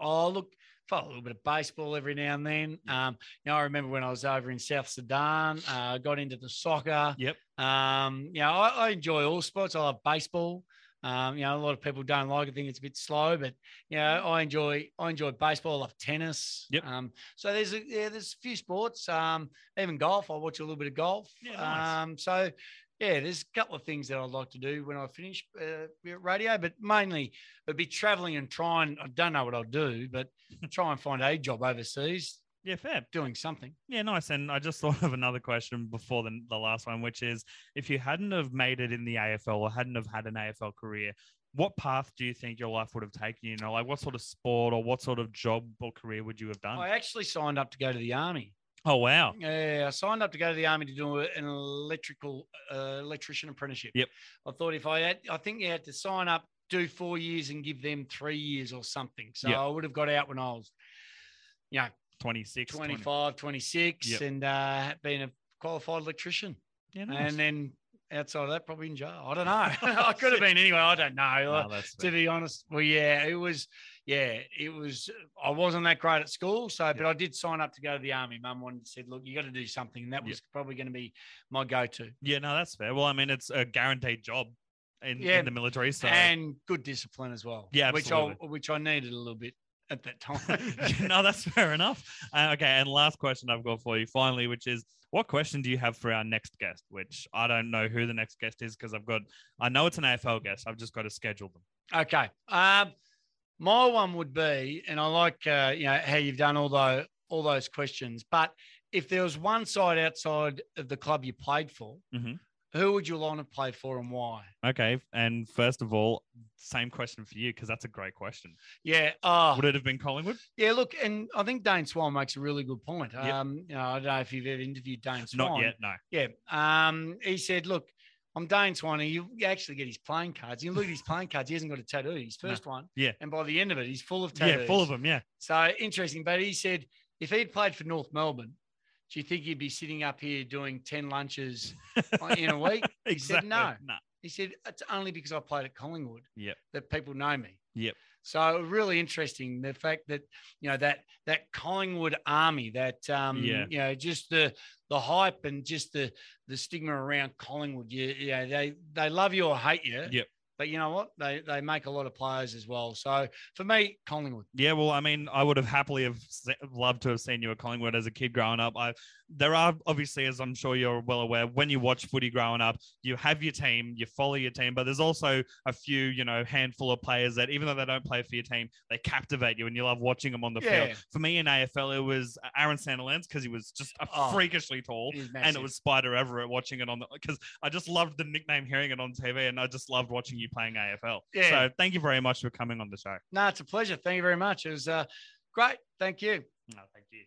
Speaker 2: Oh look, follow a little bit of baseball every now and then. Um, you know, I remember when I was over in South Sudan, uh, got into the soccer.
Speaker 1: Yep.
Speaker 2: Um, you know, I, I enjoy all sports. I love baseball. Um, you know, a lot of people don't like it, think it's a bit slow, but you know, I enjoy I enjoy baseball, I love tennis.
Speaker 1: Yep.
Speaker 2: Um, so there's a yeah, there's a few sports. Um, even golf. I watch a little bit of golf.
Speaker 1: Yeah, nice.
Speaker 2: Um, so yeah, there's a couple of things that I'd like to do when I finish uh, radio, but mainly it'd be traveling and trying. I don't know what I'll do, but try and find a job overseas
Speaker 1: Yeah, fair.
Speaker 2: doing something.
Speaker 1: Yeah, nice. And I just thought of another question before the, the last one, which is if you hadn't have made it in the AFL or hadn't have had an AFL career, what path do you think your life would have taken? You know, like what sort of sport or what sort of job or career would you have done?
Speaker 2: I actually signed up to go to the army.
Speaker 1: oh, wow.
Speaker 2: Yeah, I signed up to go to the army to do an electrical uh, electrician apprenticeship.
Speaker 1: Yep.
Speaker 2: I thought if I had, I think you had to sign up, do four years, and give them three years or something. So
Speaker 1: Yep.
Speaker 2: I would have got out when I was, you know,
Speaker 1: 26, 20.
Speaker 2: 25, 26,
Speaker 1: Yep.
Speaker 2: and uh, been a qualified electrician.
Speaker 1: Yeah, nice.
Speaker 2: And then outside of that, probably in jail. I don't know. I could have been anyway. I don't know.
Speaker 1: No,
Speaker 2: to be honest. Well, yeah, it was, yeah, it was. I wasn't that great at school, so but I did sign up to go to the army. Mum wanted said, "Look, you got to do something," and that
Speaker 1: Yeah.
Speaker 2: was probably going to be my go-to.
Speaker 1: yeah, no, that's fair. Well, I mean, it's a guaranteed job in,
Speaker 2: Yeah,
Speaker 1: in the military. So,
Speaker 2: And good discipline as well.
Speaker 1: Yeah,
Speaker 2: which I which I needed a little bit at that time.
Speaker 1: no, that's fair enough. Uh, okay, and last question I've got for you finally, which is what question do you have for our next guest? Which I don't know who the next guest is because I've got, I know it's an AFL guest. I've just got to schedule them.
Speaker 2: okay. Um, my one would be, and I like uh, you know how you've done all those all those questions, but if there was one side outside of the club you played for,
Speaker 1: Mhm.
Speaker 2: Who would you want to play for and why?
Speaker 1: Okay, and first of all, same question for you because that's a great question.
Speaker 2: Yeah. Oh,
Speaker 1: Would it have been Collingwood?
Speaker 2: yeah. Look, and I think Dane Swan makes a really good point.
Speaker 1: Yep.
Speaker 2: Um, you know, I don't know if you've ever interviewed Dane Swan.
Speaker 1: Not yet. No.
Speaker 2: Yeah. Um, he said, look, I'm Dane Swan, and you actually get his playing cards. You look at his playing cards, he hasn't got a tattoo, his
Speaker 1: No.
Speaker 2: first one.
Speaker 1: Yeah.
Speaker 2: And by the end of it, he's full of tattoos.
Speaker 1: Yeah, full of them. Yeah.
Speaker 2: So interesting. But he said if he'd played for North Melbourne, do you think he'd be sitting up here doing 10 lunches in a week? He said no.
Speaker 1: No.
Speaker 2: He said, it's only because I played at Collingwood
Speaker 1: Yep.
Speaker 2: that people know me.
Speaker 1: Yep.
Speaker 2: So really interesting the fact that you know that that Collingwood army, that um,
Speaker 1: Yeah.
Speaker 2: you know, just the the hype and just the the stigma around Collingwood. You, you know, they they love you or hate you.
Speaker 1: Yep.
Speaker 2: But you know what? They they make a lot of players as well. So for me, Collingwood.
Speaker 1: Yeah, well, I mean, I would have happily have loved to have seen you at Collingwood as a kid growing up. I there are obviously, as I'm sure you're well aware, when you watch footy growing up, you have your team, you follow your team, but there's also a few, you know, handful of players that even though they don't play for your team, they captivate you and you love watching them on the
Speaker 2: Yeah.
Speaker 1: field. For me in AFL, it was Aaron Sandilands because he was just a
Speaker 2: Oh,
Speaker 1: freakishly tall. And it was Spida Everitt watching it on the because I just loved the nickname, hearing it on TV, and I just loved watching you playing AFL.
Speaker 2: Yeah.
Speaker 1: So thank you very much for coming on the show.
Speaker 2: no, it's a pleasure. Thank you very much. It was uh, great. Thank you.
Speaker 1: No, thank you.